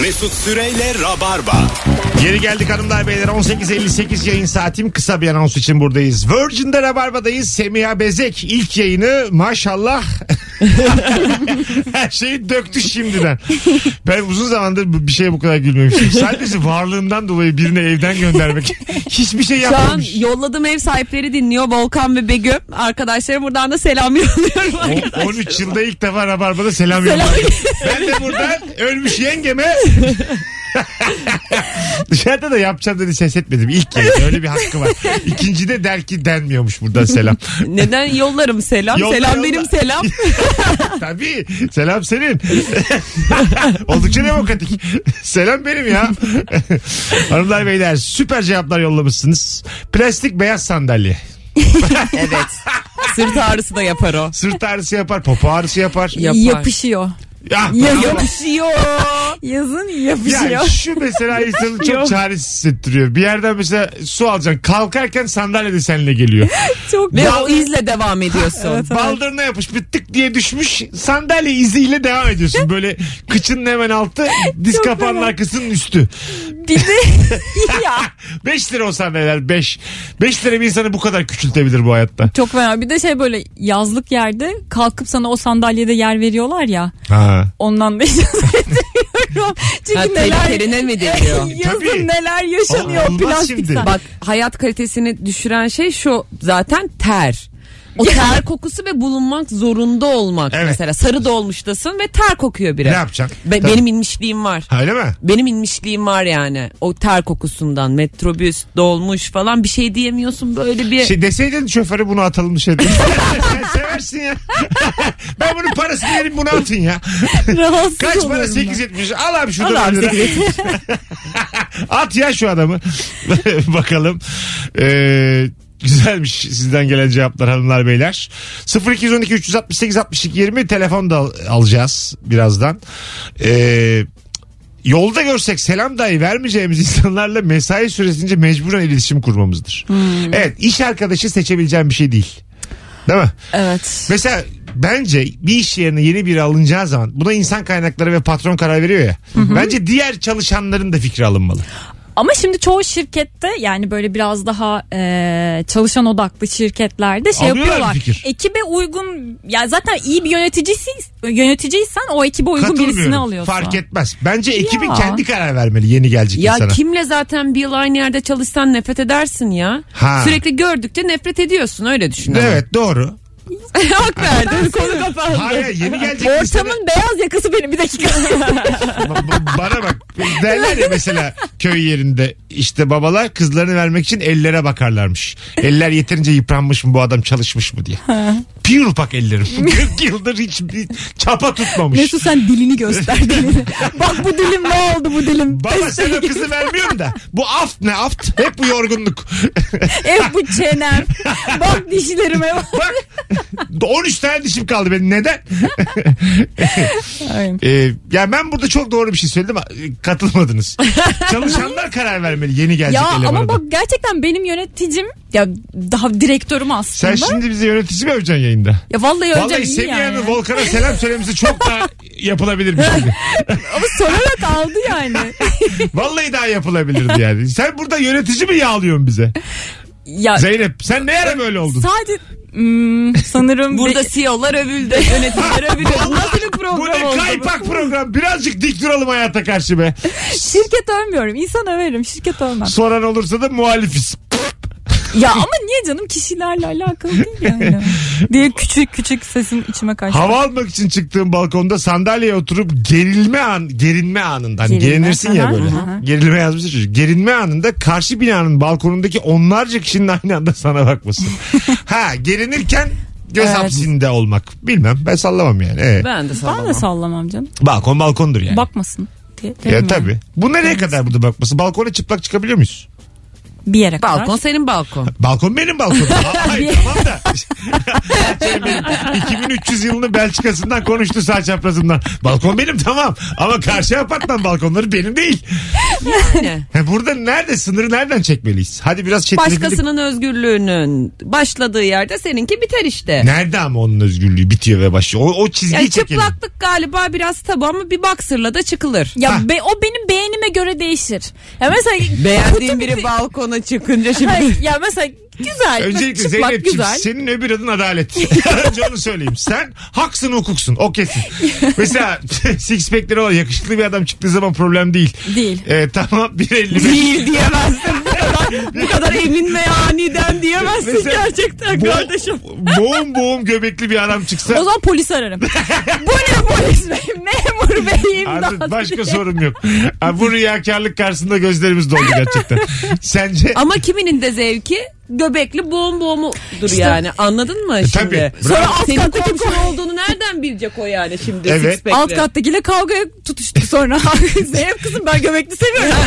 Mesut Süreyle Rabarba. Geri geldik hanımlar beyler 18.58 yayın saatim kısa bir anons için buradayız. Virgin'de Rabarba'dayız. Semiha Bezek ilk yayını maşallah her şeyi döktü şimdiden. Ben uzun zamandır bir şeye bu kadar gülmemiştim. Sadece varlığından dolayı birini evden göndermek hiçbir şey Şu an yapmamış. yolladığım ev sahipleri dinliyor Volkan ve Begüm. Arkadaşlara buradan da selam yolluyorum. O- 13 yılda ilk defa Rabarba'da selam yolladım. Ben de buradan ölmüş yengeme Dışarıda da yapacağım dedi ses etmedim. İlk yayın öyle bir hakkı var. İkincide der ki denmiyormuş buradan selam. Neden yollarım selam? Yolla, selam yolla. benim selam. Tabii. Selam senin. Oldukça demokratik. Selam benim ya. Hanımlar beyler süper cevaplar yollamışsınız. Plastik beyaz sandalye. evet. Sırt ağrısı da yapar o. Sırt ağrısı yapar, popo ağrısı yapar. Yapar. Yapışıyor. Ya. Yapışıyor. Yazın yapışıyor. Ya şu mesela insanı çok Yok. çaresiz hissettiriyor. Bir yerden mesela su alacaksın. Kalkarken sandalye de seninle geliyor. Çok Ve o izle devam ediyorsun. Evet, evet. Baldırına yapış bir tık diye düşmüş. Sandalye iziyle devam ediyorsun. Böyle kıçının hemen altı diz Çok kapağının fena. arkasının üstü. Bir de ya 5 lira o sandalyeler 5. 5 lira bir insanı bu kadar küçültebilir bu hayatta. çok fena. Bir de şey böyle yazlık yerde kalkıp sana o sandalyede yer veriyorlar ya. Ha. Ondan da icazet ediyorum. Çünkü Ha, neler mi deniyor? yazın Tabii. neler yaşanıyor Olmaz plastik şimdi. Bak hayat kalitesini düşüren şey şu zaten ter. O ter kokusu ve bulunmak zorunda olmak. Evet. Mesela sarı dolmuştasın ve ter kokuyor biri. Ne yapacaksın? Be- Tabii. benim inmişliğim var. Öyle mi? Benim inmişliğim var yani. O ter kokusundan. Metrobüs, dolmuş falan bir şey diyemiyorsun böyle bir. Şey deseydin şoföre bunu atalım dışarı. Sen seversin ya. ben bunun parasını verin bunu atın ya. Rahatsız Kaç para? oluyorum ben. 8.70. Al abi şurada. Al abi. At ya şu adamı. Bakalım. Ee, güzelmiş sizden gelen cevaplar hanımlar beyler. 0212 368 62 20 telefon da al- alacağız birazdan. Ee, yolda görsek selam dahi vermeyeceğimiz insanlarla mesai süresince mecburen iletişim kurmamızdır. Evet iş arkadaşı seçebileceğim bir şey değil. Değil mi? Evet. Mesela bence bir iş yerine yeni biri alınacağı zaman buna insan kaynakları ve patron karar veriyor ya. Bence diğer çalışanların da fikri alınmalı. Ama şimdi çoğu şirkette yani böyle biraz daha e, çalışan odaklı şirketlerde şey Alıyorlar yapıyorlar. bir fikir. Ekibe uygun ya zaten iyi bir yöneticisi yöneticiysen o ekibe uygun birisini Katılmıyorum. alıyorsun. Fark etmez. Bence ekibin Ya. kendi karar vermeli yeni gelecek ya insana. kimle zaten bir yıl aynı yerde çalışsan nefret edersin ya. Ha. Sürekli gördükçe nefret ediyorsun öyle düşün. ama. Evet doğru. Hak verdin konu kapandı. Hayır yeni gelecek Ortamın beyaz yakası benim bir dakika. Ba- ba- Bana bak derler ya mesela köy yerinde işte babalar kızlarını vermek için ellere bakarlarmış. Eller yeterince yıpranmış mı bu adam çalışmış mı diye. Pir upak ellerim. 40 yıldır hiç bir çapa tutmamış. Mesut sen dilini göster dilini. Bak bu dilim ne oldu bu dilim. Baba sen o kızı vermiyorsun da. Bu aft ne aft? Hep bu yorgunluk. Hep bu çenem. Bak dişlerime bak. Bak 13 tane dişim kaldı benim. Neden? Ee, ya ben burada çok doğru bir şey söyledim. Katılmadınız. Çalışanlar karar vermeli yeni gelecek Ya elemana ama da. bak gerçekten benim yöneticim ya daha direktörüm aslında. Sen şimdi bize yönetici mi öveceksin yayında? Ya vallahi öleceğim Vallahi Semiha'nın yani. Volkan'a selam söylemesi çok daha yapılabilir bir şeydi. Ama sorarak aldı yani. Vallahi daha yapılabilirdi yani. Sen burada yönetici mi yağlıyorsun bize? Ya Zeynep sen ne ara böyle oldun? sadece hmm, sanırım Burada bir- CEO'lar övüldü, yöneticiler övüldü. Bu Nasıl bir Bu program ne oldu? kaypak program. Birazcık dik duralım hayata karşı be. şirket övmüyorum. İnsan överim. Şirket övmem. Soran olursa da muhalifiz. Ya ama niye canım kişilerle alakalı değil yani. diye küçük küçük sesim içime kaçtı. Hava almak için çıktığım balkonda sandalyeye oturup gerilme an, gerinme anında. Hani Gerilme, gelinirsin ya aha, böyle. aha. Gerilme yazmış çocuk. Gerinme anında karşı binanın balkonundaki onlarca kişinin aynı anda sana bakması. ha gerinirken göz Evet. hapsinde olmak. Bilmem ben sallamam yani. Ee, Ben de Ben sallamam. de sallamam canım. balkon balkondur yani. Bakmasın. Diye, ya derim yani. tabii. Bu nereye kadar burada bakması? Balkona çıplak çıkabiliyor muyuz? Bir yere kadar. Balkon senin balkon. Balkon benim balkonum. Hayır tamam da. Şey benim 2300 yılının Belçika'sından konuştu sağ çaprazımdan. Balkon benim tamam. Ama karşı apartman balkonları benim değil. Yani. Ha, burada nerede sınırı nereden çekmeliyiz? Hadi biraz çetilebildik. Başkasının özgürlüğünün başladığı yerde seninki biter işte. Nerede ama onun özgürlüğü bitiyor ve başlıyor. O, o çizgiyi Yani çekelim. çıplaklık galiba biraz tabu ama bir boxer'la da çıkılır. Ya Ha. be, o benim beğenime göre değişir. Ya mesela Beğendiğin kötü biri bir- balkona çıkınca şimdi Hayır, ya mesela güzel. Öncelikle Zeynep'ciğim güzel. senin öbür adın adalet. Önce onu söyleyeyim. Sen haksın hukuksun. O kesin. Mesela six pack'leri olan yakışıklı bir adam çıktığı zaman problem değil. Değil. Ee, tamam 1.55. değil diyemezsin. Bu kadar, bu kadar emin ve aniden diyemezsin Mesela gerçekten Bo- kardeşim. boğum boğum göbekli bir adam çıksa O zaman polis ararım. Bu ne polis bey? Memur bey imdat. artık başka diye. sorun yok. Ha, bu riyakarlık karşısında gözlerimiz doldu gerçekten. Sence Ama kiminin de zevki göbekli boğum boğumudur yani anladın mı şimdi? E, tabii. Sonra Bravo. alt Senin komşun olduğunu nereden bilecek o yani şimdi Evet. Alt kattakiyle kavgaya tutuştuk sonra. Zeynep kızım ben göbekli seviyorum.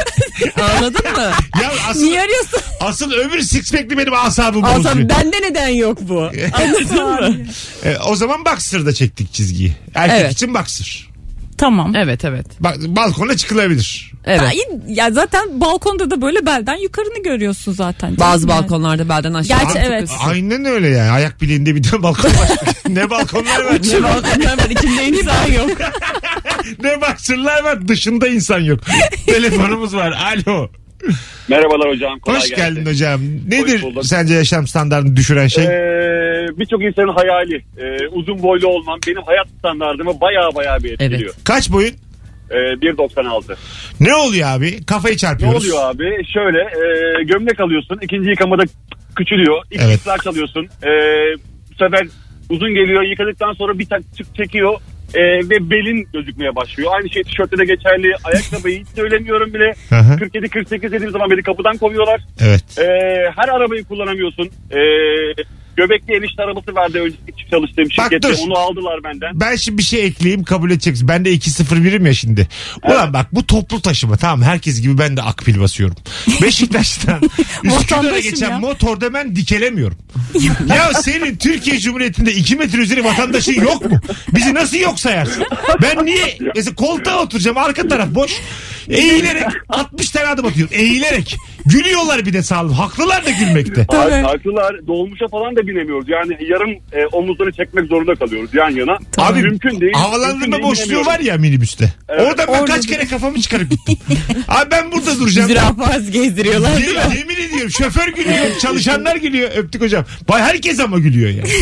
Anladın mı? ya asıl, Niye arıyorsun? asıl öbür six pack'li benim asabımı Alsam bozuyor. bende neden yok bu? Anladın mı? E, o zaman Boxer'da çektik çizgiyi. Erkek Evet. için Boxer. Tamam. Evet evet. Ba- balkona çıkılabilir. Evet. Ya, ya zaten balkonda da böyle belden yukarını görüyorsun zaten. Bazı Yani. balkonlarda belden aşağı. Gerçi Abi, evet. Aynen öyle yani. Ayak bileğinde bir de balkon var. ne balkonlar var. Ne balkonlar var içinde insan yok. ne Boxer'lar var. Dışında insan yok. Telefonumuz var. Alo. Merhabalar hocam. Kolay Hoş gelsin. geldin hocam. Nedir bulduk. sence yaşam standartını düşüren şey? Ee, Birçok insanın hayali e, uzun boylu olmam benim hayat standartımı baya baya bir etkiliyor. Evet. Kaç boyun? Ee, 1.96. Ne oluyor abi? Kafayı Ne çarpıyoruz. oluyor abi? Şöyle e, gömlek alıyorsun. ikinci yıkamada küçülüyor. İlk Evet. ıslak çalıyorsun. E, bu sefer uzun geliyor. Yıkadıktan sonra bir tak çekiyor. E, ve belin gözükmeye başlıyor. Aynı şey tişörtte de geçerli. Ayakkabıyı hiç söylemiyorum bile. Hı hı. 47-48 dediğim zaman beni kapıdan kovuyorlar. Evet. Ee, her arabayı kullanamıyorsun. Ee, göbekli enişte arabası vardı önceki çalıştığım şirkette. dur. Onu aldılar benden. Ben şimdi bir şey ekleyeyim kabul edeceksin. Ben de 2-0-1'im ya şimdi. Ulan bak bu toplu taşıma tamam herkes gibi ben de akpil basıyorum. Beşiktaş'tan Üsküdar'a Vatandaşım geçen ya. motorda ben dikelemiyorum. ya senin Türkiye Cumhuriyeti'nde 2 metre üzeri vatandaşın yok mu? Bizi nasıl yok sayarsın? Ben niye? Mesela koltuğa oturacağım arka taraf boş. Eğilerek 60 tane adım atıyorum. Eğilerek. Gülüyorlar bir de sağ olun. Haklılar da gülmekte. Tabii. Ha- Haklılar. Dolmuşa falan da binemiyoruz. Yani yarım e, omuzları çekmek zorunda kalıyoruz yan yana. Abi mümkün değil. Havalandırma boşluğu var ya minibüste. Evet. Orada ben Orada kaç kere kafamı çıkarıp gittim. Abi ben burada duracağım. Zürafaz gezdiriyorlar değil mi? Ye- yemin ediyorum şoför gülüyor, çalışanlar gülüyor. Öptük hocam. Bay herkes ama gülüyor ya.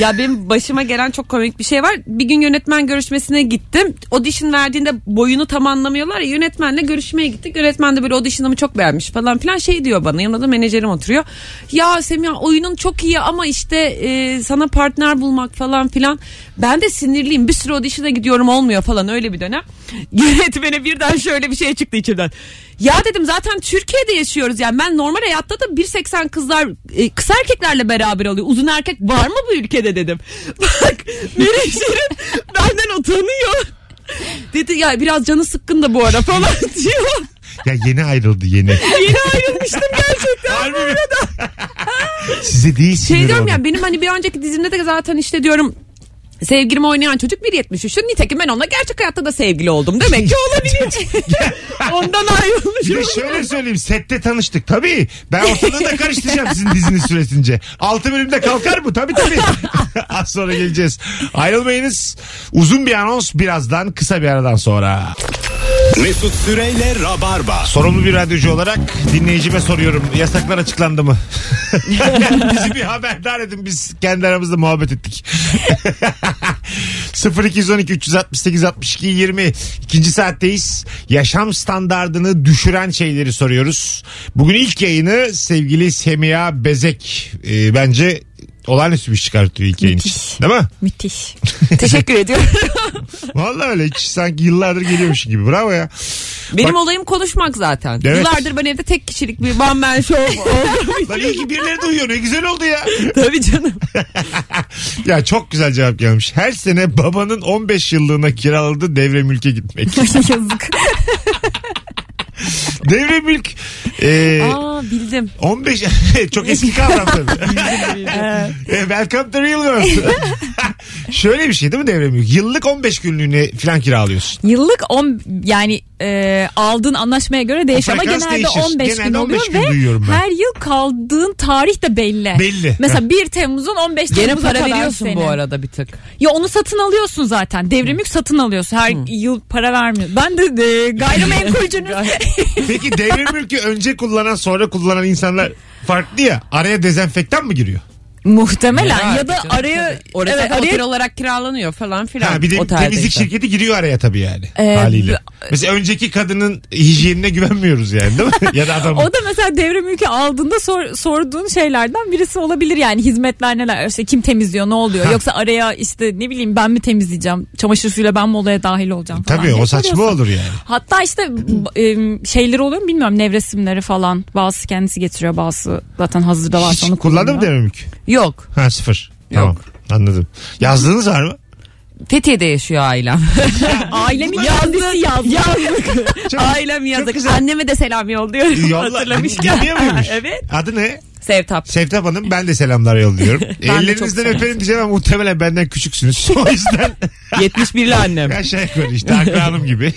Ya benim başıma gelen çok komik bir şey var. Bir gün yönetmen görüşmesine gittim. Audition verdiğinde boyunu tam anlamıyorlar ya. Yönetmenle görüşmeye gittik. Yönetmen de böyle audition'ımı çok beğenmiş falan filan. Şey diyor bana yanında da menajerim oturuyor. Ya Semih oyunun çok iyi ama işte e, sana partner bulmak falan filan. Ben de sinirliyim. Bir sürü audition'a gidiyorum olmuyor falan öyle bir dönem. Yönetmene birden şöyle bir şey çıktı içimden. Ya dedim zaten Türkiye'de yaşıyoruz yani ben normal hayatta da 1.80 kızlar e, kısa erkeklerle beraber oluyor. Uzun erkek var mı bu ülkede dedim. Bak menajerim benden utanıyor. Dedi ya biraz canı sıkkın da bu ara falan diyor. Ya yeni ayrıldı yeni. Yeni ayrılmıştım gerçekten. Harbi mi? Size değil Şey diyorum ya benim hani bir önceki dizimde de zaten işte diyorum sevgilimi oynayan çocuk 1.73'tü. Nitekim ben onunla gerçek hayatta da sevgili oldum. Demek ki olabilir. Ondan Bir ayrılmışım. de şöyle söyleyeyim sette tanıştık tabii. Ben ortalığı da karıştıracağım sizin diziniz süresince. Altı bölümde kalkar mı? Tabii tabii. Az sonra geleceğiz. Ayrılmayınız. Uzun bir anons birazdan kısa bir aradan sonra. Mesut Süreyle Rabarba. Sorumlu bir radyocu olarak dinleyicime soruyorum. Yasaklar açıklandı mı? Bizi bir haberdar edin. Biz kendi aramızda muhabbet ettik. 0212 368 62 20 ikinci saatteyiz. Yaşam standardını düşüren şeyleri soruyoruz. Bugün ilk yayını sevgili Semiha Bezek e, bence olağanüstü bir iş çıkartıyor ilk yayın için. Müthiş. Değil mi? Müthiş. Teşekkür ediyorum. Vallahi öyle hiç sanki yıllardır geliyormuş gibi. Bravo ya. Benim Bak- olayım konuşmak zaten. Evet. Yıllardır ben evde tek kişilik bir one man show. Lan iyi ki birileri duyuyor. Ne güzel oldu ya. Tabii canım. Ya çok güzel cevap gelmiş. Her sene babanın 15 yıllığına kiraladığı devre mülke gitmek. Yazık. devre mülk e, Aa bildim. 15 çok eski kavram tabii. E, Welcome to real world. Şöyle bir şey değil mi devrem yük? Yıllık 15 günlüğüne falan kiralıyorsun. Yıllık 10 yani e, aldığın anlaşmaya göre değişiyor ama frekans genelde değişir. 15 Genelde gün 15 oluyor gün ve duyuyorum ben. her yıl kaldığın tarih de belli. Belli. Mesela 1 Temmuz'un 15 Gene Temmuz'a para kadar veriyorsun senin. bu arada bir tık. Ya onu satın alıyorsun zaten. Devrim yük satın alıyorsun. Her yıl para vermiyor. Ben de e, gayrimenkulcünüz. Peki devrim mülkü önce kullanan sonra kullanan insanlar farklı ya. Araya dezenfektan mı giriyor? Muhtemelen Herhalde ya da araya. Orası evet, otel araya olarak kiralanıyor falan filan. Ha, bir de temizlik şirketi giriyor araya tabii yani Ee, haliyle. Mesela önceki kadının hijyenine güvenmiyoruz yani değil mi? ya da adamın. O da mesela devrim ülke aldığında sor- sorduğun şeylerden birisi olabilir yani hizmetler neler işte kim temizliyor ne oluyor Ha. yoksa araya işte ne bileyim ben mi temizleyeceğim çamaşır suyuyla ben mi olaya dahil olacağım falan. Tabii o saçma olur yani. Hatta işte şeyleri oluyor mu bilmiyorum nevresimleri falan bazısı kendisi getiriyor bazısı zaten hazırda varsa onu Hiç kullandın mı kullanıyor. devrim mülkü? Yok. Ha sıfır. Yok. Tamam anladım. Yazdığınız var mı? Fethiye'de yaşıyor ailem. Ailemin kendisi yazdı. Çok- ailem çok yazık. güzel. Anneme de selam yolluyorum. Yolla. Hatırlamışken. Dinliyor muymuş? evet. Adı ne? Sevtap. Sevtap Hanım ben de selamlar yolluyorum. çok Ellerinizden selam. öperim diyeceğim ama muhtemelen benden küçüksünüz. O yüzden 71'li annem. aşağı yukarı işte Akra Hanım gibi.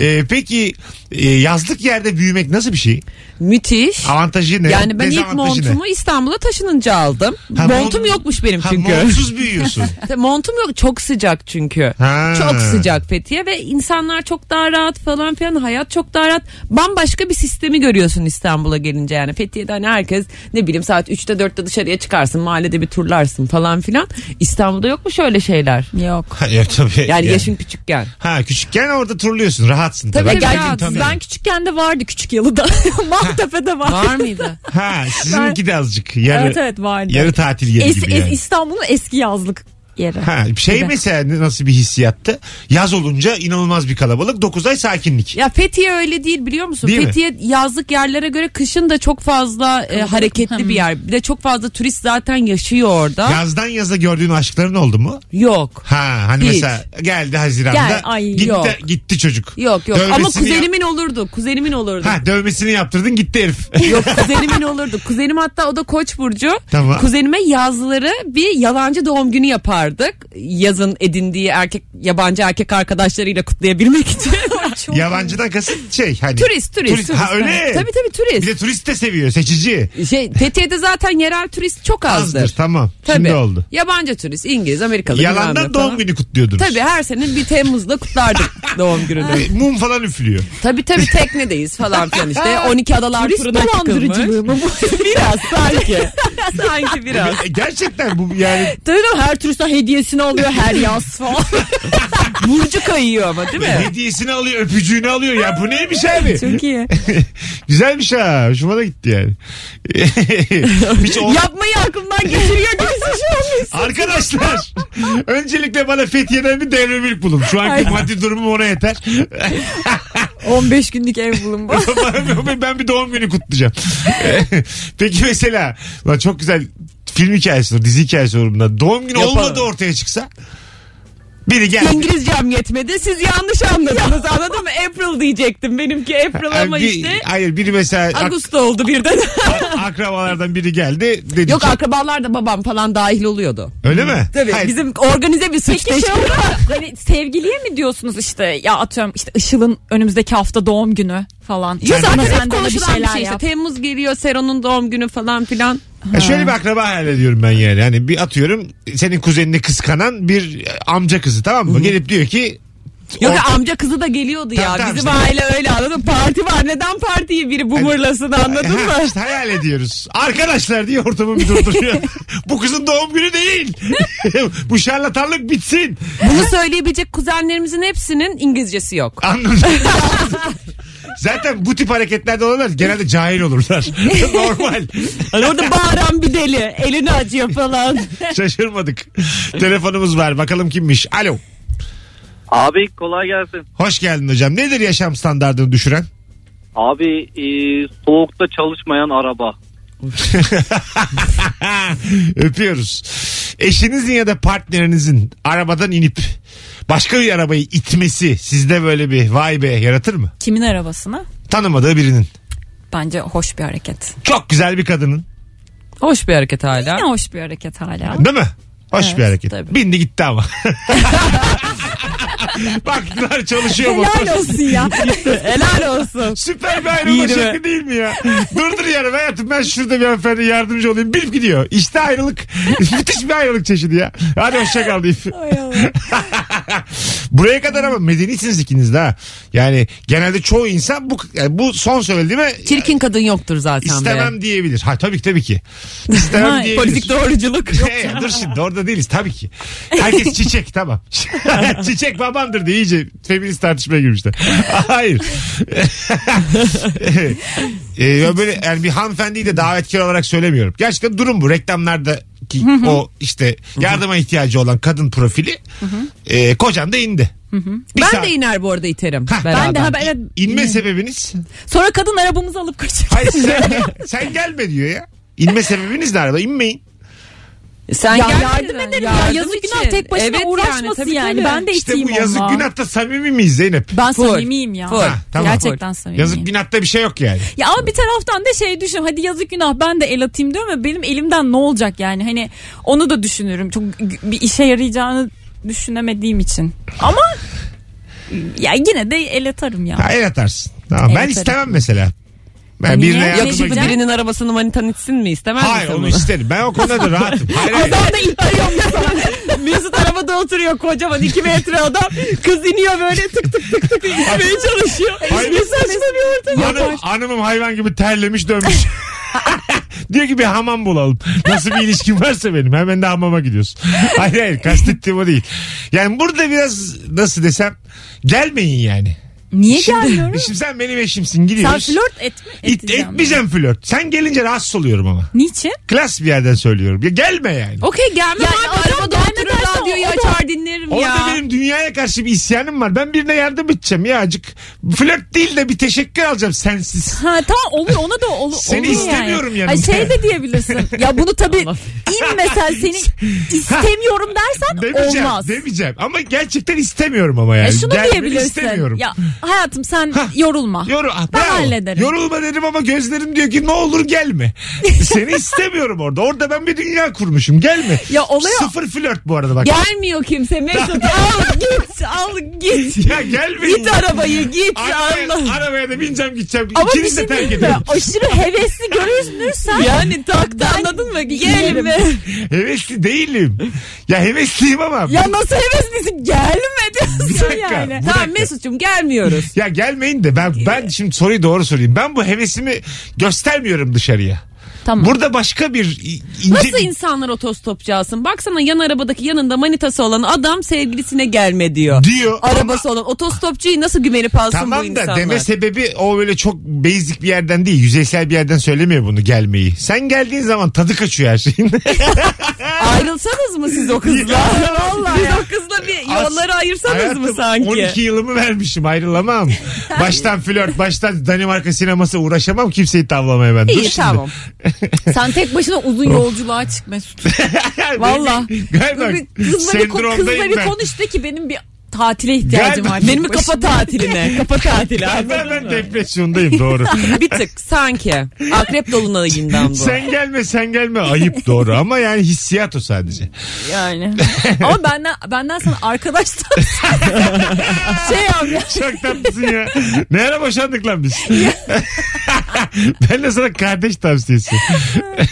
Ee, peki e, yazlık yerde büyümek nasıl bir şey? Müthiş. Avantajı ne? Yani ben ilk Dezavantajı ne? montumu İstanbul'a taşınınca aldım. Ha, montum mont- yokmuş benim Ha, çünkü. montsuz büyüyorsun. montum yok. Çok sıcak çünkü. Ha. Çok sıcak Fethiye ve insanlar çok daha rahat falan filan. Hayat çok daha rahat. Bambaşka bir sistemi görüyorsun İstanbul'a gelince yani. Fethiye'de hani herkes ne bileyim saat 3'te 4'te dışarıya çıkarsın. Mahallede bir turlarsın falan filan. İstanbul'da yok mu şöyle şeyler? Yok. Ha, evet, tabii. Yani yaşın küçükken. Ha küçükken orada turluyorsun rahatsın. Tabii, Tabii, tanıyor. Ben küçükken de vardı küçük yalıda. Maltepe'de var. Var mıydı? Ha sizinki de azıcık. Yarı, Evet evet vardı. yarı tatil yeri Es- gibi es- yani. İstanbul'un eski yazlık yeri. Ha, şey Gibi. mesela nasıl bir hissiyattı? Yaz olunca inanılmaz bir kalabalık. 9 ay sakinlik. Ya Fethiye öyle değil biliyor musun? Değil mi? Fethiye yazlık yerlere göre kışın da çok fazla e, hareketli bir yer. Bir de çok fazla turist zaten yaşıyor orada. Yazdan yaza gördüğün aşkların oldu mu? Yok. Ha hani Hiç. mesela geldi Haziran'da Gel, ay, gitti, yok. gitti çocuk. Yok yok ama Dövmesini kuzenimin olurdu. Kuzenimin olurdu. Ha dövmesini yaptırdın gitti herif. Yok kuzenimin olurdu. Kuzenim hatta o da Koç burcu. Tamam. Kuzenime yazları bir yalancı doğum günü yapardık. Yazın edindiği erkek yabancı erkek arkadaşlarıyla kutlayabilmek için. Yabancıdan kasıt şey hani. turist, turist. Ha öyle. Tabii tabii Bir turist. de turist de seviyor seçici. Şey Fethiye'de zaten yerel turist çok azdır. Azdır tamam. Tabii. Şimdi oldu. Yabancı turist, İngiliz, Amerikalı. Yalandan doğum falan. günü kutluyordunuz. Tabii her sene bir Temmuz'da kutlardık doğum gününü. Mum falan üflüyor. tabii tabii teknedeyiz falan filan işte. 12 adalar Turist turuna dolandırıcılığı çıkılmış. mı bu? biraz sanki. sanki biraz. E, Gerçekten bu yani Tabii her turiste hediyesini alıyor her yaz falan. Burcu kayıyor ama değil mi? hediyesini alıyor öpücüğünü alıyor ya bu neymiş abi? Çok iyi. Güzelmiş ha hoşuma da gitti yani. Hiç ol- Yapmayı aklımdan geçiriyor gibisin şu an. Arkadaşlar öncelikle bana Fethiye'den bir devre mülk bulun. Şu anki maddi durumum ona yeter. 15 günlük ev bulun bu. ben bir doğum günü kutlayacağım. Peki mesela lan çok güzel film hikayesi olur, dizi hikayesi olur bunlar. Doğum günü Yapalım. olmadı ortaya çıksa. Biri geldi. İngilizcem yetmedi. Siz yanlış anladınız anladın mı? April diyecektim. Benimki April ama Bir- işte Hayır biri mesela ak- Ağustos oldu birden. akrabalardan biri geldi. Dedi Yok ki, akrabalar da babam falan dahil oluyordu. Öyle mi? Tabii Hayır, bizim organize bir suç Peki şey mu? Hani sevgiliye mi diyorsunuz işte ya atıyorum işte Işıl'ın önümüzdeki hafta doğum günü falan. Yok Sen- zaten Sen hep de bir konuşulan bir şeyler şey işte. yap. Temmuz geliyor Seron'un doğum günü falan filan. Ya şöyle bir akraba hayal ediyorum ben yani. Hani bir atıyorum senin kuzenini kıskanan bir amca kızı tamam mı? Gelip diyor ki Yok orta- amca kızı da geliyordu Tamam, ya. tamam Bizim işte. aile öyle anladın mı? Parti var. Neden partiyi biri bumurlasın anladın Ha, mı? işte hayal ediyoruz. Arkadaşlar diye ortamı bir durduruyor. Bu kızın doğum günü değil. Bu şarlatanlık bitsin. Bunu söyleyebilecek kuzenlerimizin hepsinin İngilizcesi yok. Anladın Zaten bu tip hareketlerde olanlar genelde cahil olurlar. Normal. Hani orada bağıran bir deli. Elini açıyor falan. Şaşırmadık. Telefonumuz var. Bakalım kimmiş. Alo. Abi kolay gelsin. Hoş geldin hocam. Nedir yaşam standartını düşüren? Abi e, soğukta çalışmayan araba. Öpüyoruz. Eşinizin ya da partnerinizin arabadan inip başka bir arabayı itmesi sizde böyle bir vay be yaratır mı? Kimin arabasına? Tanımadığı birinin. Bence hoş bir hareket. Çok güzel bir kadının. Hoş bir hareket hala. Ne hoş bir hareket hala. Değil mi? Hoş Evet, bir hareket. tabii. Bindi gitti ama. Baktılar çalışıyor Helal motor. olsun ya. Helal olsun. Süper bir ayrılma İyi değil mi? şekli değil mi ya? Durdur yarım hayatım ben şurada bir hanımefendi yardımcı olayım. Bilip gidiyor. İşte ayrılık. Müthiş bir ayrılık çeşidi ya. Hadi hoşça kal deyip. Ay Allah. Buraya kadar ama medenisiniz ikiniz de ha. Yani genelde çoğu insan bu yani bu son söylediğime Çirkin kadın yoktur zaten be. istemem diyebilir. Ha tabii ki tabii ki. İstemem diyebilir. Politik doğruculuk. Hey, dur şimdi orada değiliz tabii ki. Herkes çiçek tamam. çiçek babamdır diye iyice feminist tartışmaya girmişler. Hayır. Ee, böyle yani bir hanımefendiyi de davetkar olarak söylemiyorum. Gerçekten durum bu. Reklamlardaki o işte yardıma ihtiyacı olan kadın profili e, kocan da indi. Bir Ben saat- de iner bu arada iterim. Hah, beraber. Ben de ha, evet. İnme sebebiniz? Sonra kadın arabamızı alıp kaçıyor. Hayır sen, sen gelme diyor ya. İnme sebebiniz ne araba? İnmeyin. Sen Ya yardım ederim ya. Yardım Yazık günah için. tek başına Evet uğraşmasın tabii, yani. tabii. Ben de İşte iteyim bu yazık onunla. günahta samimi miyiz Zeynep? Ben Full. samimiyim ya. Full. Ha, tamam. Gerçekten samimiyim. Yazık günahta bir şey yok yani. Ya ama bir taraftan da şey düşün hadi yazık günah ben de el atayım diyorum ya benim elimden ne olacak yani hani onu da düşünürüm çok bir işe yarayacağını düşünemediğim için ama ya yine de el atarım ya. Ha, el atarsın. Tamam. El ben atarım. istemem mesela. Ben Niye? birine Yok, yardıma Yakışıklı gideyim. birinin arabasını manitan itsin mi istemez Hayır misin onu bunu? isterim. Ben o konuda da rahatım. Hayır, hayır. Adam da ittiriyor mesela. Mesut arabada oturuyor kocaman 2 metre adam. Kız iniyor böyle tık tık tık tık itmeye çalışıyor. Hayır. Ne saçma bir ortam Hanım, hanımım hayvan gibi terlemiş dönmüş. Diyor ki bir hamam bulalım. Nasıl bir ilişkin varsa benim. Hemen de hamama gidiyorsun. Hayır hayır kastettiğim o değil. Yani burada biraz nasıl desem gelmeyin yani. Niye Şimdi, gelmiyorum? şimdi sen benim eşimsin Sen gidiyoruz. flört etme, İt, edeceğim. etmeyeceğim flört. Sen gelince rahatsız oluyorum ama. Niçin? Klas bir yerden söylüyorum. Ya gelme yani. Okey gelme Ya abi adam arabada oturur radyoyu açar dinlerim Orada ya. benim dünyaya karşı bir isyanım var. Ben birine yardım edeceğim ya acık. Flört değil de bir teşekkür alacağım sensiz. Ha tamam olur ona da olur. Seni olur istemiyorum yani. yanımda. Ay şey de diyebilirsin. ya bunu tabii Allah. inmesen seni istemiyorum dersen Demeyeceğim, olmaz. demeyeceğim. Ama gerçekten istemiyorum ama yani. E şunu Gelmeni diyebilirsin. istemiyorum. Ya hayatım sen yorulma. Yoru, ah, Ben bravo. hallederim. Yorulma dedim ama gözlerim diyor ki ne olur gelme. Seni istemiyorum orada. Orada ben bir dünya kurmuşum. Gelme. Ya oluyor. Sıfır flört bu arada bak. Gelmiyor kimse Mesut al git al git. Ya gelmeyin. Git arabayı git Arabaya, Allah. arabaya da bineceğim gideceğim. Ama bir İkiniz de şey terk diyeyim mi? ederim. Aşırı hevesli görünürsen. Yani taktı anladın mı? bir Gelme. Hevesli değilim. Ya hevesliyim ama. Ya nasıl heveslisin? Gelme Bir diyorsun dakika. yani. Bu Tamam dakika. Mesut'cum gelmiyoruz. Ya gelmeyin de ben ben şimdi soruyu doğru sorayım. Ben bu hevesimi göstermiyorum dışarıya. Tamam. Burada başka bir ince Nasıl insanlar otostopçu alsın? Baksana yan arabadaki yanında manitası olan adam sevgilisine gelme diyor. diyor. Arabası olan otostopçuyu nasıl güvenip alsın bu Tamam da insanlar? deme sebebi o böyle çok basic bir yerden değil. Yüzeysel bir yerden söylemiyor bunu gelmeyi. Sen geldiğin zaman tadı kaçıyor her şeyin. Ayrılsanız mı siz o kızla? Vallahi Siz o kızla bir yolları ayırsanız mı sanki? 12 yılımı vermişim ayrılamam. baştan flört baştan Danimarka sineması uğraşamam kimseyi tavlamaya ben. Dur İyi şimdi. tamam. Sen tek başına uzun yolculuğa çık Mesut. Valla. Galiba Kızla bir, kızla bir konuş de ki benim bir tatile ihtiyacım var. Benim bir kafa tatiline. Kafa tatili. Ben, ben, depresyondayım doğru. bir tık sanki. Akrep dolunayından bu. sen gelme sen gelme ayıp doğru ama yani hissiyat o sadece. Yani. Ama benden benden sana arkadaştan şey abi. Çok tatlısın ya. Ne ara boşandık lan biz? ben de sana kardeş tavsiyesi.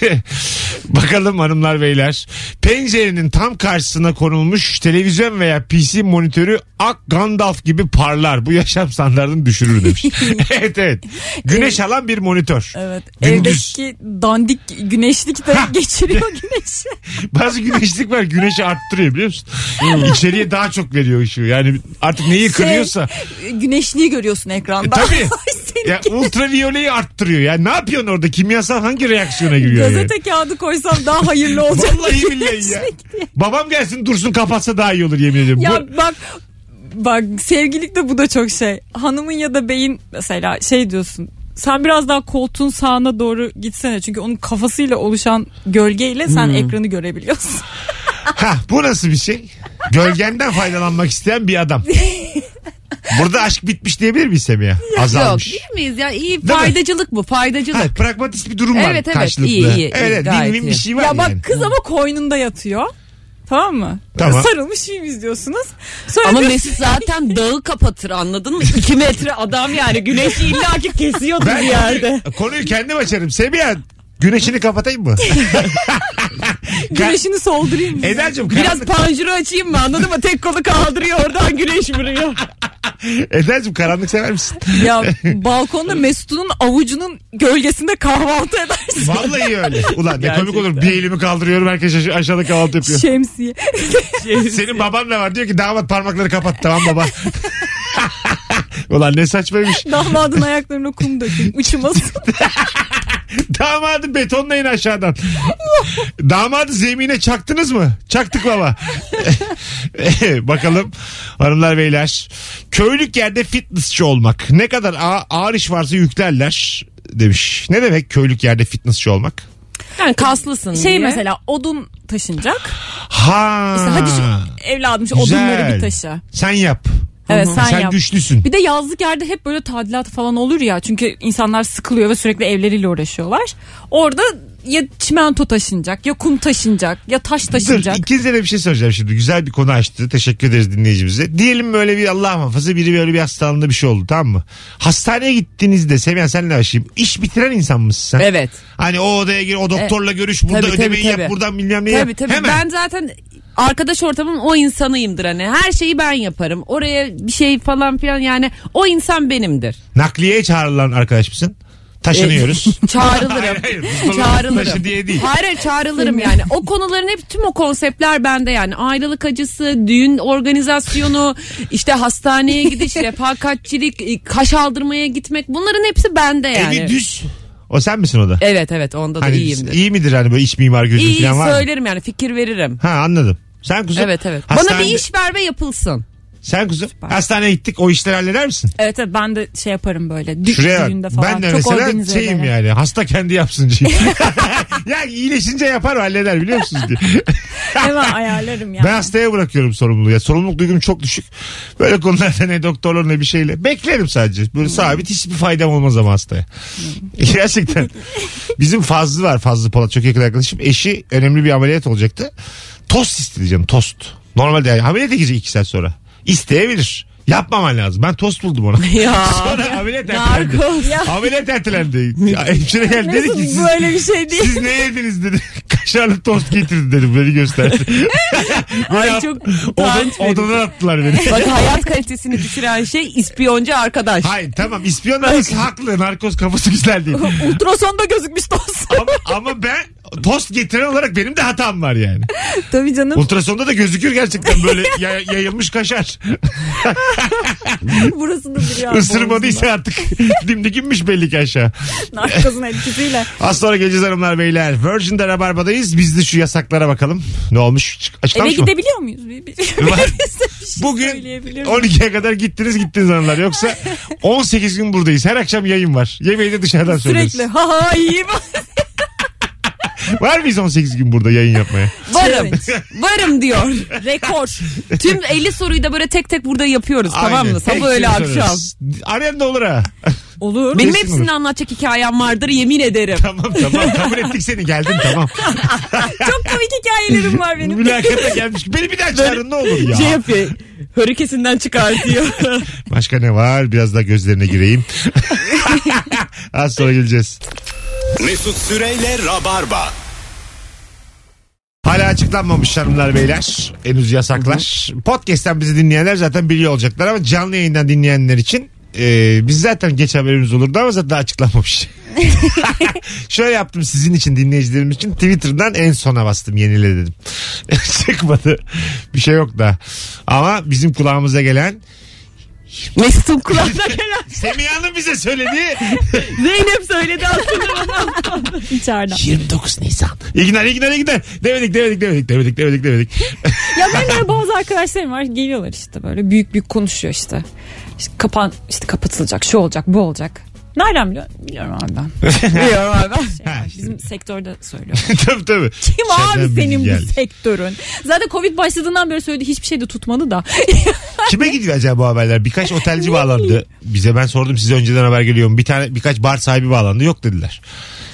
Bakalım hanımlar beyler. Pencerenin tam karşısına konulmuş televizyon veya PC monitörü ak Gandalf gibi parlar. Bu yaşam standartını düşürür demiş. evet evet. Güneş alan bir monitör. Evet. Gündüz. Evdeki dandik güneşlik de geçiriyor güneşi. Bazı güneşlik var güneşi arttırıyor biliyor musun? İçeriye daha çok veriyor ışığı. Yani artık neyi kırıyorsa. Güneşliği görüyorsun ekranda. E, tabii. Senin Ya ultraviyoleyi arttırıyor. Yani ne yapıyorsun orada? Kimyasal hangi reaksiyona giriyor? yani? Gazete kağıdı koysam daha hayırlı olacak. Vallahi billahi ya. Babam gelsin dursun kapatsa daha iyi olur yemin ediyorum. Ya Bu- bak bak sevgililikte bu da çok şey. Hanımın ya da beyin mesela şey diyorsun. Sen biraz daha koltuğun sağına doğru gitsene. Çünkü onun kafasıyla oluşan gölgeyle sen Hmm. ekranı görebiliyorsun. Ha, bu nasıl bir şey? Gölgenden faydalanmak isteyen bir adam. Burada aşk bitmiş diyebilir miyiz Semiha? Yok Azalmış. değil miyiz ya? İyi mi? faydacılık bu faydacılık. Ha, pragmatist bir durum var Evet, evet, karşılıklı. iyi, iyi, iyi, evet, gayet win-win iyi. bir şey var ya bak yani. kız ama koynunda yatıyor. Tamam mı? Tamam. Sarılmış film izliyorsunuz. Sonra Ama diyor- Mesut zaten dağı kapatır anladın mı? 2 metre adam yani güneşi illaki kesiyordur Ben bir yerde. konuyu kendim açarım. Semiha güneşini kapatayım mı? güneşini soldurayım mı? Eda'cığım Biraz karanlık, panjuru açayım mı anladın mı? Tek kolu kaldırıyor oradan güneş vuruyor. Eda'cığım karanlık sever misin? Ya balkonda Mesut'un avucunun gölgesinde kahvaltı edersin. Vallahi öyle. Ulan ne komik Gerçekten. olur. Bir elimi kaldırıyorum herkes aş- aşağıda kahvaltı yapıyor. Şemsiye. Senin baban da var. Diyor ki damat parmakları kapat. Tamam baba. Ulan ne saçmaymış. Damadın ayaklarına kum dökün. Uçmasın. Damadı betonlayın aşağıdan. Damadı zemine çaktınız mı? Çaktık baba. Bakalım hanımlar beyler. Köylük yerde fitnessçi olmak. Ne kadar ağ- ağır iş varsa yüklerler demiş. Ne demek köylük yerde fitnessçi olmak? Yani kaslısın Şey diye. mesela odun taşınacak. Ha. İşte hadi şu evladım şu odunları bir taşı. Sen yap. Evet sen, Sen yap. güçlüsün. Bir de yazlık yerde hep böyle tadilat falan olur ya. Çünkü insanlar sıkılıyor ve sürekli evleriyle uğraşıyorlar. Orada ya çimento taşınacak ya kum taşınacak ya taş taşınacak. Dur ikinize de bir şey soracağım şimdi. Güzel bir konu açtı. Teşekkür ederiz dinleyicimize. Diyelim böyle bir Allah muhafaza biri böyle bir hastalığında bir şey oldu tamam mı? Hastaneye gittiğinizde Semiha senle başlayayım. İş bitiren insan mısın sen? Evet. Hani o odaya gir o doktorla görüş burada Tabii, tabii, ödemeyi yap tabii. buradan bilmem ne Tabii yap. tabii. Hemen. Ben zaten arkadaş ortamının o insanıyımdır hani. Her şeyi ben yaparım. Oraya bir şey falan filan yani o insan benimdir. Nakliyeye çağrılan arkadaş mısın? Taşınıyoruz. Çağrılırım. Hayır, hayır, çağrılırım. taşı diye değil. Hayır hayır, çağrılırım yani. O konuların hep tüm o konseptler bende yani. Ayrılık acısı, düğün organizasyonu, işte hastaneye gidiş, refakatçilik, e, kaş aldırmaya gitmek bunların hepsi bende yani. Evi düz. O sen misin o da? Evet evet onda da Hani iyiyimdir. iyi midir hani böyle iç mimar gözün İyi falan var mı? söylerim yani fikir veririm. Ha anladım. Sen kuzum. Evet evet. Bana bir iş ver ve yapılsın. Sen kuzum. Hastaneye gittik o işleri halleder misin? Evet evet ben de şey yaparım böyle. Dü- Şuraya düğünde bak. falan. Ben de Çok mesela organize şeyim ederim. yani hasta kendi yapsın diye. ya iyileşince yapar halleder biliyor musunuz diye. Hemen ayarlarım yani. Ben hastaya bırakıyorum sorumluluğu. Ya, sorumluluk duygum çok düşük. Böyle konularda ne doktorlar ne bir şeyle. Beklerim sadece. Böyle sabit hiçbir faydam olmaz ama hastaya. Gerçekten. Bizim Fazlı var. Fazlı Polat çok yakın arkadaşım. Eşi önemli bir ameliyat olacaktı. Tost isteyeceğim tost. Normalde yani ameliyata girecek iki saat sonra. İsteyebilir. Yapmaman lazım. Ben tost buldum ona. Ya. Sonra ameliyat ertelendi. Narkoz. Ameliyat ertelendi. Ya, hemşire geldi dedi ki siz, böyle bir şey değil. siz ne yediniz dedi. Kaşarlı tost getirdi dedim. Beni gösterdi. Ay Beni çok utanç verici. odadan attılar beni. Bak hayat kalitesini düşüren şey ispiyoncu arkadaş. Hayır tamam ispiyon arası haklı. Narkoz kafası güzel değil. Ultrasonda gözükmüş tost. ama, ama ben tost getiren olarak benim de hatam var yani. Tabii canım. Ultrasonda da gözükür gerçekten böyle ya- yayılmış kaşar. Burası da duruyor. Isırmadıysa artık dimdik inmiş belli ki aşağı. Narkozun etkisiyle. Az sonra geleceğiz hanımlar beyler. Virgin'de Rabarba'dayız. Biz de şu yasaklara bakalım. Ne olmuş? Çık- Eve Açıklamış mı? gidebiliyor muyuz? Bir, bir, Var. bir şey Bugün söyleyebilir miyim? 12'ye kadar gittiniz gittiniz hanımlar. Yoksa 18 gün buradayız. Her akşam yayın var. Yemeği de dışarıdan söylüyoruz. Sürekli ha ha iyi Var mıyız 18 gün burada yayın yapmaya? Varım. Varım diyor. rekor. Tüm 50 soruyu da böyle tek tek burada yapıyoruz tamam Aynen. mı? Sabah öyle akşam. sorarız. Arayan da olur ha. Olur. Benim Kesin hepsini olur. anlatacak hikayem vardır yemin ederim. tamam tamam kabul ettik seni geldin tamam. Çok komik hikayelerim var benim. Mülakata gelmiş. Beni bir daha çağırın ne olur ya. Şey yapıyor. Hörükesinden çıkartıyor. Başka ne var? Biraz daha gözlerine gireyim. Az sonra geleceğiz. Mesut Süreyle Rabarba. Hala açıklanmamış hanımlar beyler. Henüz yasaklar. Podcast'ten bizi dinleyenler zaten biliyor olacaklar ama canlı yayından dinleyenler için e, biz zaten geç haberimiz olurdu ama zaten açıklanmamış. Şöyle yaptım sizin için dinleyicilerimiz için Twitter'dan en sona bastım yenile dedim. Çıkmadı. Bir şey yok da. Ama bizim kulağımıza gelen Mesut'un kulağına gelen Semiha'nın bize söylediği Zeynep söyledi aslında. İçeriden. 29 Nisan. İyi günler iyi günler iyi günler. Demedik demedik demedik demedik demedik demedik. Ya benim de bazı arkadaşlarım var geliyorlar işte böyle büyük büyük konuşuyor işte. İşte kapan işte kapatılacak şu olacak bu olacak. Nereden biliyorsun? Biliyorum abi ben. Biliyorum abi. Şey var, Ha, işte. bizim sektörde söylüyor. tabii tabii. Kim Senden abi senin geldi. bu sektörün? Zaten Covid başladığından beri söyledi hiçbir şey de tutmadı da. Kime gidiyor acaba bu haberler? Birkaç otelci bağlandı. Bize ben sordum size önceden haber geliyor mu? Bir tane birkaç bar sahibi bağlandı. Yok dediler.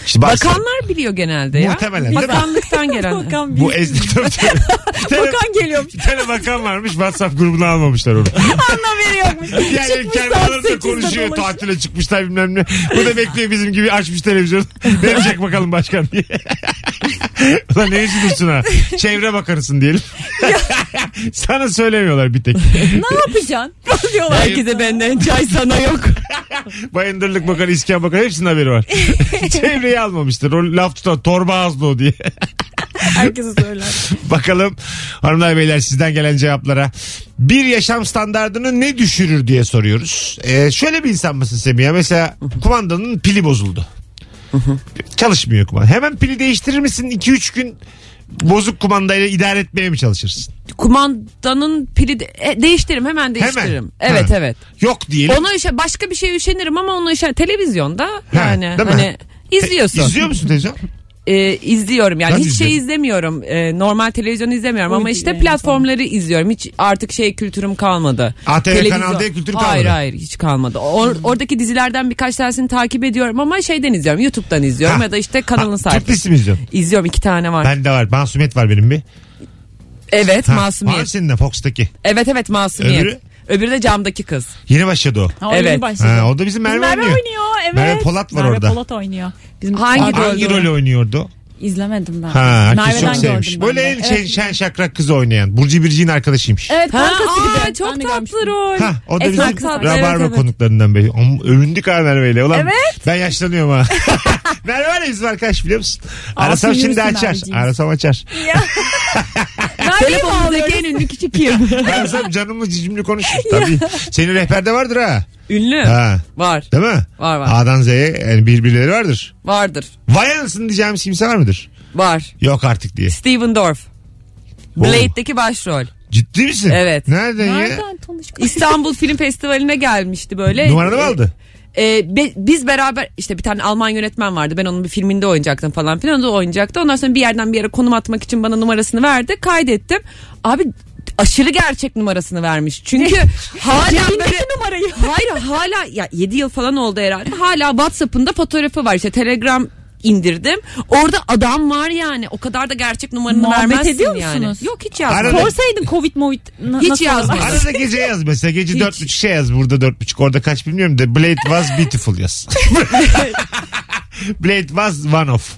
İşte Bakanlar biliyor genelde ya. Muhtemelen. Bakanlıktan gelen. Bakan, Bu ezdi tabii tabii. Bir tane, bakan geliyormuş. bir tane bakan varmış WhatsApp grubuna almamışlar onu. Haberi yokmuş. Yani Çıkmış kendi saat aralarında 8'de konuşuyor dolaşıyor. tatile çıkmışlar bilmem ne. Bu da bekliyor bizim gibi açmış televizyon. ne diyecek bakalım başkan diye. Ulan ne üzülürsün ha. Çevre bakanısın diyelim. Sana söylemiyorlar bir tek. Ne yapacaksın? Diyorlar. Herkese benden çay sana yok. Bayındırlık bakanı, iskan bakanı hepsinin haberi var. Çevreyi almamıştır. O laf tutan torba ağızlı o diye. Herkese söyler. Bakalım hanımlar beyler sizden gelen cevaplara. Bir yaşam standartını ne düşürür diye soruyoruz. Ee, şöyle bir insan mısın Semih? Mesela kumandanın pili bozuldu. Çalışmıyor kumanda. Hemen pili değiştirir misin? 2-3 gün bozuk kumandayla idare etmeye mi çalışırsın? Kumandanın pili de- e, değiştiririm hemen değiştiririm. Evet Ha. evet. Yok diyelim. Onu işe başka bir şeye üşenirim ama onu işe televizyonda yani değil mi? hani izliyorsun. İzliyor musun televizyon? e, izliyorum yani Ben de hiç şey izliyorum. izlemiyorum e, normal televizyon izlemiyorum ama işte platformları izliyorum hiç artık şey kültürüm kalmadı. ATV Kanal D kültürü Hayır kalmadı. hayır hiç kalmadı. Or- oradaki dizilerden birkaç tanesini takip ediyorum ama şeyden izliyorum YouTube'dan izliyorum Ha. ya da işte kanalın Ha, Türk dizisi mi izliyorsun? İzliyorum iki tane var. Bende var. Masumiyet var benim bir. evet Ha, Var Masumiyet. senin de Fox'taki. Evet evet Masumiyet. Öbürü? Öbürü? de camdaki kız. Yeni başladı o. Ha, o Evet. yeni başladı. Ha, o da bizim Merve, Bizim Merve oynuyor. oynuyor. Evet. Merve Polat var Merve orada. Polat oynuyor. Bizim Hangi Aa, rol? Hangi rol oynuyordu? İzlemedim ben. Ha, herkes Merve'den çok sevmiş. gördüm ben Böyle de. en şey, Evet. şen şakrak kızı oynayan. Burcu Biricik'in arkadaşıymış. Evet Ha, kankası aa, gibi. çok Ben de tatlı rol. Ha, o da Esmer bizim Rabarba evet, evet. konuklarından biri. Ama övündük ha Merve'yle. Ulan Evet. ben yaşlanıyorum ha. Merve var ya bizim arkadaş biliyor musun? Arasam ünlü şimdi açar. Arasam açar. Telefonumuzdaki en ünlü kişi kim? Arasam canımlı cicimli konuşur. Tabii. Senin rehberde vardır ha. ünlü. Ha. Var. Değil mi? Var, var. A'dan Z'ye yani birbirleri vardır. Vardır. Vay anasını diyeceğimiz kimse var mıdır? Var. Yok artık diye. Steven Dorff. Blade'deki başrol. Ciddi misin? Evet. Nereden, ya? Nereden tanıştık? İstanbul Film Festivali'ne gelmişti böyle. Numaranı mı aldı? Ee, be- biz beraber işte bir tane Alman yönetmen vardı. Ben onun bir filminde oynayacaktım falan filan. O da oynayacaktı. Ondan sonra bir yerden bir yere konum atmak için bana numarasını verdi. Kaydettim. Abi aşırı gerçek numarasını vermiş. Çünkü hala böyle numarayı. Hayır hala ya 7 yıl falan oldu herhalde. Hala WhatsApp'ında fotoğrafı var. İşte Telegram indirdim. Orada adam var yani. O kadar da gerçek numaranı Muhabbet vermezsin ediyor yani. musunuz? Yok hiç yazmadım. Arada- Sorsaydın Covid Movit. n- Hiç nasıl yazmadım. olur? Arada gece yaz mesela. Gece dört buçuk şey yaz. Burada dört buçuk. Orada kaç bilmiyorum da Blade was beautiful yaz. Blade was one of.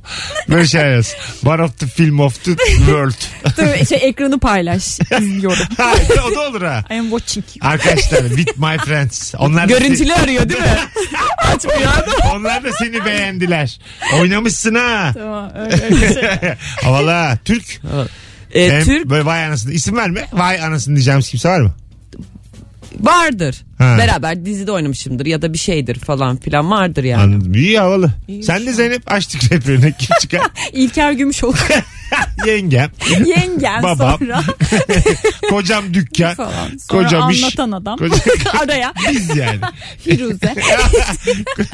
Böyle yaz. One of the film of the world. Dur, şey ekranı paylaş. İzliyorum. Ha, o da olur ha. I am watching you. Arkadaşlar with my friends. Onlar da, Görüntülü arıyor değil mi? Açmıyor. onlar da seni beğendiler. Oynamışsın ha. Tamam öyle. Havalı ha. Türk. Ee, Hem Türk Böyle vay anasını. İsim verme. Vay anasını diyeceğimiz kimse var mı? Vardır. Ha. Beraber dizide oynamışımdır ya da bir şeydir falan filan vardır yani. Anladım. İyi havalı. Sen de Zeynep açtık rehberine. Kim çıkar? İlker Gümüşoluk. Yengem. Yengen Babam. sonra Kocam dükkan. falan. Sonra Kocam iş. anlatan adam. Koca- Araya Biz yani. Firuze.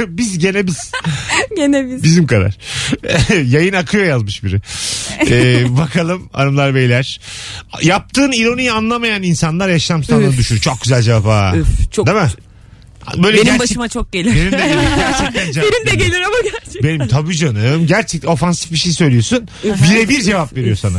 biz gene biz. Gene biz. Bizim kadar. Yayın akıyor yazmış biri. Ee, bakalım hanımlar beyler. Yaptığın ironiyi anlamayan insanlar yaşam standartını Üf. düşürür. Çok güzel cevap ha. Üf, çok- Değil mi? Böyle Benim gerçek- başıma çok gelir. Benim de gelir. Gerçekten cevap Benim de gelir ama gerçekten. Benim tabii canım. Gerçekten ofansif bir şey söylüyorsun. Birebir cevap veriyor sana.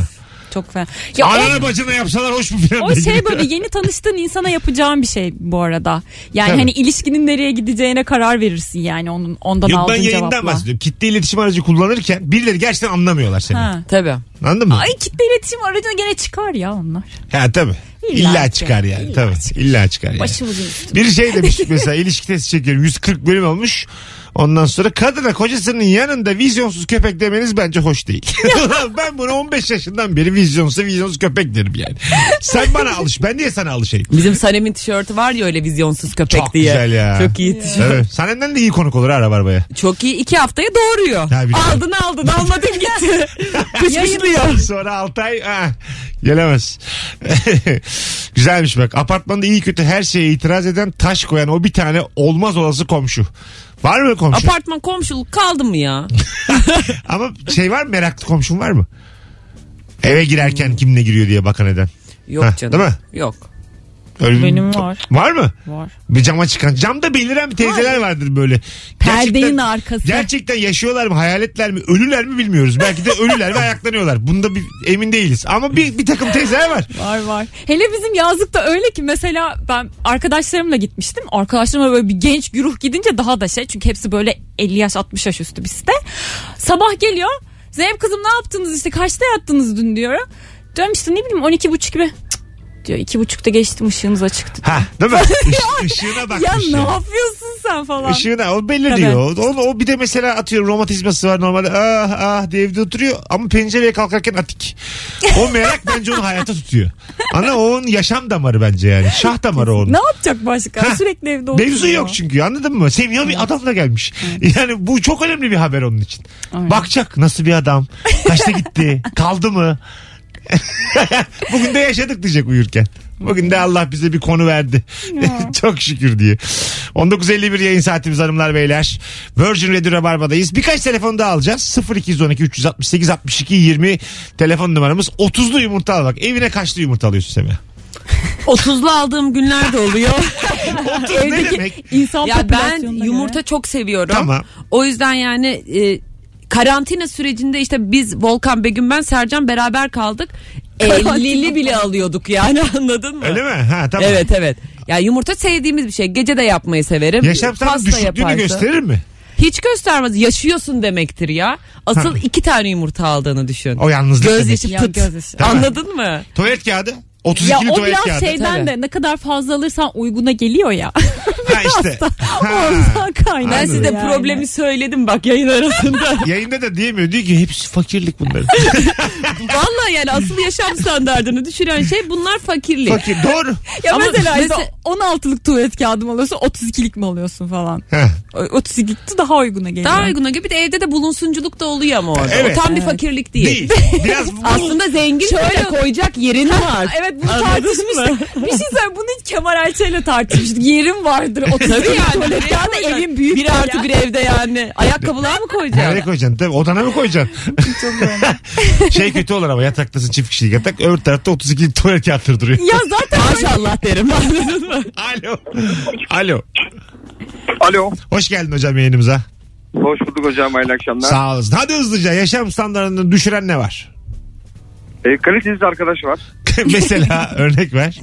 Çok fena. Ya o, Anana bacına yapsalar hoş mu falan. o şey böyle yeni tanıştığın insana yapacağın bir şey bu arada. Yani Tabii. hani ilişkinin nereye gideceğine karar verirsin yani onun ondan Yok aldığın ben yayından cevapla. bahsediyorum. Kitle iletişim aracı kullanırken birileri gerçekten anlamıyorlar seni. Ha. Tabii. Anladın mı? Ay kitle iletişim aracına gene çıkar ya onlar. Ha tabii. İlla İlla, çıkar yani. İlla tabii. İlla çıkar yani. Başımızın üstü. Bir şey demiş mesela ilişki testi çekiyorum. 140 bölüm olmuş. Ondan sonra kadına kocasının yanında vizyonsuz köpek demeniz bence hoş değil. ben bunu 15 yaşından beri vizyonsuz vizyonsuz köpek derim yani. Sen bana alış. Ben niye sana alışayım? Bizim Sanem'in tişörtü var ya öyle vizyonsuz köpek Çok diye. güzel ya. Çok iyi tişört. Evet. Senden de iyi konuk olur ha arabaya. Çok iyi. iki haftaya doğuruyor. Ha, biliyorum. aldın aldın almadın gitti. Kışkışlıyor. Sonra 6 ay ah, gelemez. Güzelmiş bak. Apartmanda iyi kötü her şeye itiraz eden taş koyan o bir tane olmaz olası komşu. Var mı komşu? Apartman komşuluk kaldı mı ya? Ama şey var mı meraklı komşun var mı? Eve girerken kimle giriyor diye bakan eden. Yok Heh, canım. değil mi? Yok. Öyle bir- Benim var. Var mı? Var. Bir cama çıkan. Camda beliren bir teyzeler vardır böyle. Perdenin Gerçekten- arkası. Gerçekten yaşıyorlar mı, hayaletler mi, ölüler mi bilmiyoruz. Belki de ölüler ve ayaklanıyorlar. Bunda bir, emin değiliz. Ama bir, bir takım teyzeler var. Var var. Hele bizim yazlıkta öyle ki mesela ben arkadaşlarımla gitmiştim. Arkadaşlarımla böyle bir genç güruh gidince daha da şey. Çünkü hepsi böyle 50 yaş 60 yaş üstü bir site. Sabah geliyor. Zeynep kızım ne yaptınız işte kaçta yattınız dün diyor. Diyorum işte ne bileyim 12 buçuk gibi. Cık, diyor iki buçukta geçtim ışığınız açıktı. Ha, değil mi? Iş, ışığına Ya bakmış. ne ya. yapıyorsun sen falan. Işığına o belli Tabii. diyor. O, o bir de mesela atıyorum romatizması var normalde ah ah diye evde oturuyor ama pencereye kalkarken atik. O merak bence onu hayata tutuyor. Ana onun yaşam damarı bence yani. Şah damarı onun. Ne yapacak başka? Ha, Sürekli evde oturuyor. Mevzu yok çünkü anladın mı? Seviyor bir adam da gelmiş. Yani bu çok önemli bir haber onun için. Aynen. Bakacak nasıl bir adam? Kaçta gitti? Kaldı mı? Bugün de yaşadık diyecek uyurken. Bugün de Allah bize bir konu verdi. Çok şükür diye. 19.51 yayın saatimiz hanımlar beyler. Virgin Radio Rabarba'dayız. Birkaç telefon daha alacağız. 0212 368 62 20 telefon numaramız. 30'lu yumurta al bak. Evine kaçlı yumurta alıyorsun Semih? 30'lu aldığım günler de oluyor. 30 ne demek? İnsan ya ben popülasyonuna yumurta göre. çok seviyorum. Tamam. O yüzden yani e, karantina sürecinde işte biz Volkan Begüm ben Sercan beraber kaldık. 50'li bile alıyorduk yani anladın mı? Öyle mi? Ha tamam. Evet evet. Ya yumurta sevdiğimiz bir şey. Gece de yapmayı severim. Yaşam sana Pasta düşüklüğünü yaparsın. gösterir mi? Hiç göstermez. Yaşıyorsun demektir ya. Asıl iki tane yumurta aldığını düşün. O yalnızlık demek. Gözyaşı Ya pıt. gözyaşı. Değil mi? Anladın mı? Tuvalet kağıdı. 32'li Ya o tuvalet biraz kağıdı. şeyden Tabii. de ne kadar fazla alırsan uyguna geliyor ya. Ha işte. Ha. Kaynağı. Ben size yani. problemi söyledim bak yayın arasında. Yayında da diyemiyor. Diyor ki hepsi fakirlik bunların. Vallahi yani asıl yaşam standartını düşüren şey bunlar fakirlik. Fakir. Doğru. Ya Ama mesela, mesela- işte 16'lık tuvalet kağıdı mı alıyorsun 32'lik mi alıyorsun falan. Heh. O- 32'lik de daha uyguna geliyor. Daha uyguna gibi de evde de bulunsunculuk da oluyor ama orada. Evet. O tam bir Evet. fakirlik değil. Değil. Biraz bu- Aslında zengin de koyacak yerin var. Evet bunu Anladın tartışmıştık. bir şey söyleyeyim bunu hiç Kemal Ayça'yla tartışmıştık. Yerim vardır 32 Tabii yani. tuvalet Nereye kağıdı evin büyük. Bir artı bir evde yani. Ayakkabılar mı koyacaksın? Nereye koyacaksın? Tabii odana mı koyacaksın? şey kötü olur ama yataktasın çift kişilik yatak. Öbür tarafta 32 tuvalet kağıtları duruyor. Ya zaten Maşallah derim. Anladın mı? Alo. Alo. Alo. Hoş geldin hocam yayınımıza. Hoş bulduk hocam hayırlı akşamlar. Sağ olasın. Hadi hızlıca yaşam standartını düşüren ne var? E, kalitesiz arkadaş var. Mesela örnek ver.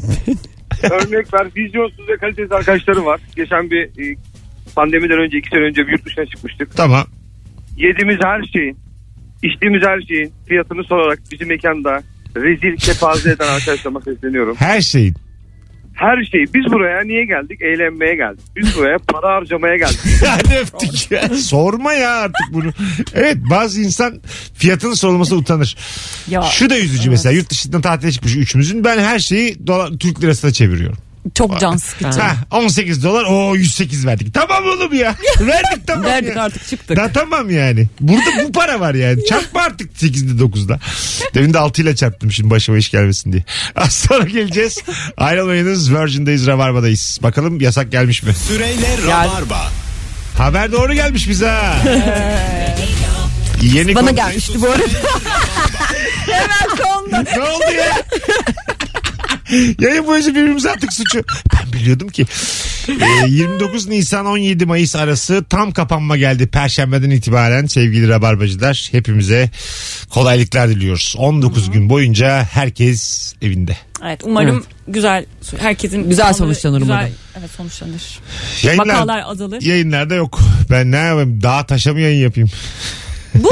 Örnek ver vizyonsuz ve kalitesiz arkadaşlarım var. Geçen bir e, pandemiden önce iki sene önce bir yurt dışına çıkmıştık. Tamam. Yediğimiz her şeyin, içtiğimiz her şeyin fiyatını sorarak bizim mekanda rezil kepaze eden arkadaşlarıma sesleniyorum. Her şeyin. Her şey. Biz buraya niye geldik? Eğlenmeye geldik. Biz buraya para harcamaya geldik. Hadi öptük ya. Sorma ya artık bunu. Evet bazı insan fiyatının sorulması utanır. Ya, Şu da üzücü mesela yurt dışından tatile çıkmış üçümüzün. Ben her şeyi dolar, Türk lirasına çeviriyorum. Çok can sıkıcı. Ha, 18 dolar o 108 verdik. Tamam oğlum ya. Verdik tamam Verdik ya. artık çıktık. Da tamam yani. Burada bu para var yani. Çarpma artık 8'de 9'da. Demin de 6 ile çarptım şimdi başıma iş gelmesin diye. Az sonra geleceğiz. Ayrılmayınız. Virgin'dayız, Rabarba'dayız. Bakalım yasak gelmiş mi? Süreyle Rabarba. Haber doğru gelmiş bize. ha. Yeni Bana konu- gelmişti bu arada. ne oldu ya? Yayın boyunca birbirimize attık suçu. Ben biliyordum ki. Ee, 29 Nisan 17 Mayıs arası tam kapanma geldi. Perşembeden itibaren sevgili rabarbacılar hepimize kolaylıklar diliyoruz. 19 gün boyunca herkes evinde. Evet umarım güzel herkesin Güzel sonu sonuçlanır güzel, umarım. Evet sonuçlanır. Yayınlar, Vakalar azalır. yayınlarda yok. Ben ne yapayım? Dağ taşa mı yayın yapayım?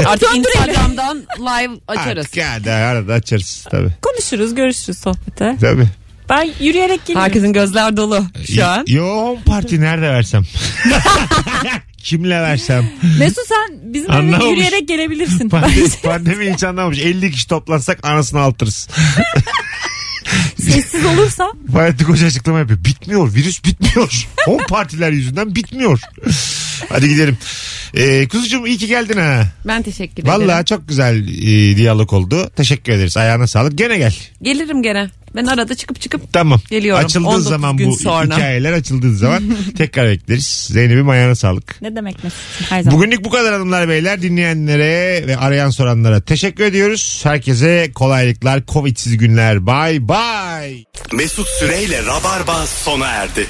Artık Instagram'dan live açarız. Artık hadi arada açarız tabii. Konuşuruz görüşürüz sohbete. Tabii. Ben yürüyerek gelirim. Herkesin gözler dolu şu an. Yo home party nerede versem? Kimle versem? Mesut sen bizim eve Anlamamış. yürüyerek gelebilirsin. Pandemi, pandemi hiç anlamamış. 50 kişi toplansak anasını altırız. sessiz olursa Fahrettin Koca açıklama yapıyor. Bitmiyor. Virüs bitmiyor. 10 partiler yüzünden bitmiyor. Hadi gidelim. Ee, kuzucuğum iyi ki geldin ha. Ben teşekkür ederim. Vallahi çok güzel e, diyalog oldu. Teşekkür ederiz. Ayağına sağlık. Gene gel. Gelirim gene. Ben arada çıkıp çıkıp Tamam. Geliyorum. Açıldığı 19 zaman gün bu sonra. hikayeler açıldığı zaman tekrar bekleriz. Zeynep'im ayağına sağlık. Ne demek Mesut'cum her zaman. Bugünlük bu kadar hanımlar beyler. Dinleyenlere ve arayan soranlara teşekkür ediyoruz. Herkese kolaylıklar, covidsiz günler. Bye bye. Mesut Süreyle Rabarba sona erdi.